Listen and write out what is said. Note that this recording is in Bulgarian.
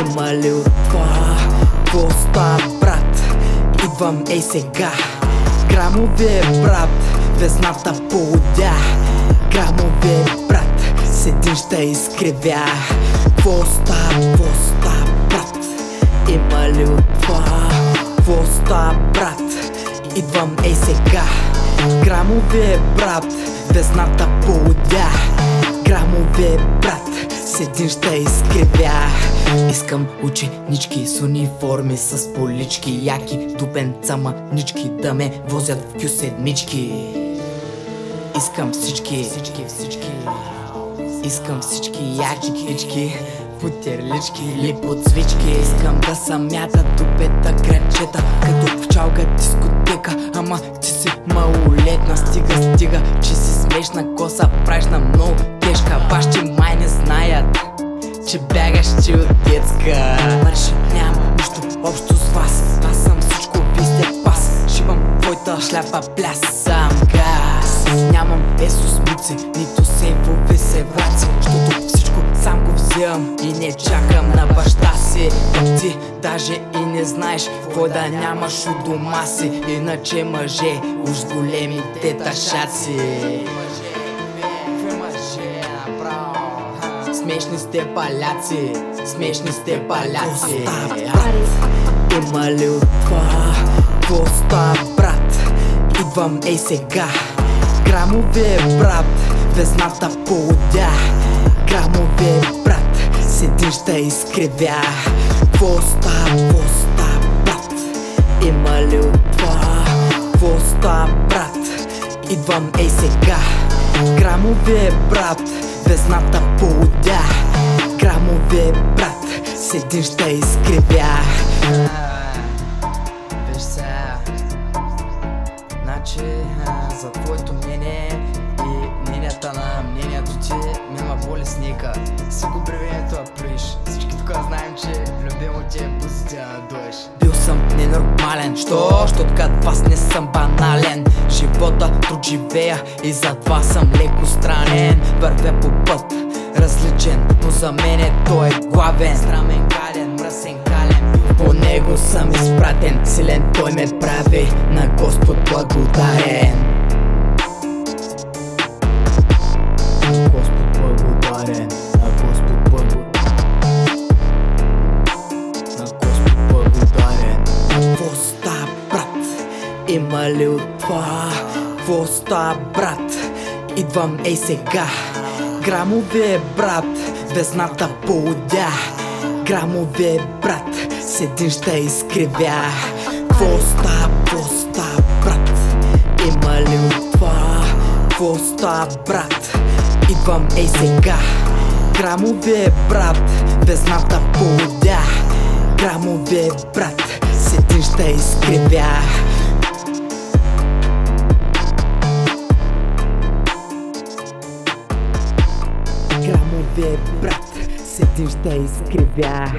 Има ли от това? Какво става, брат? Идвам ей сега Грамове, брат, везната полудя Грамове, брат, седин ще изкривя какво става, брат? Има ли от това? Какво става, брат? Идвам ей сега Грамове, брат, везната полудя Грамове, брат, седин ще изкривя Искам ученички с униформи с полички. Яки дупенца манички да ме возят в кю седмички Искам всички, всички, всички. Искам всички яки кички Потерлички или подсвички Искам да съм мята дупета крачета Като пчалка дискотека. Ама ти си малолетна Стига, стига, че си смешна Коса правиш на много тежка. Бащи май не знаят че бягаш ти от детска. Марши нямам нищо общо с вас. Аз съм всичко, ви сте пас. Шибам твоята шляпа, плясам газ. Нямам есосмици, нито сейфове се враци Защото вземам и не чакам на баща си. А ти даже и не знаеш какво да нямаш у дома си. Иначе мъже уж големите ташаци. Смешни сте паляци, смешни сте паляци. Има ли от това? Какво става, брат? Идвам ей сега. Грамове, брат, везната полудя. Грамове, брат, седин ще изкривя какво става, брат? Има ли от това? Какво става, брат? Идвам ей сега Грамове, брат, везната полудя Грамове, брат, седин ще изкривя Значи, за твоето мнение Снега Си го бревенето да плюиш Всички тук знаем, че любимо ти е да дуеш. Бил съм ненормален, що? Що така вас не съм банален. Живота друг живея и затова съм леко странен. Вървя по път различен, но за мене той е главен. Страмен, кален, мръсен, кален. По него съм изпратен, силен той ме прави На Господ благодарен Има ли от това? Какво става, брат? Идвам ей сега Грамове, брат, везната полудя Грамове, брат, седин ще изкривя Какво става, какво става, брат? Има ли от това? Какво става, брат? Идвам ей сега Грамове, брат, везната полудя Грамове, брат, седин ще изкривя Грамове, брат, седин ще изкривя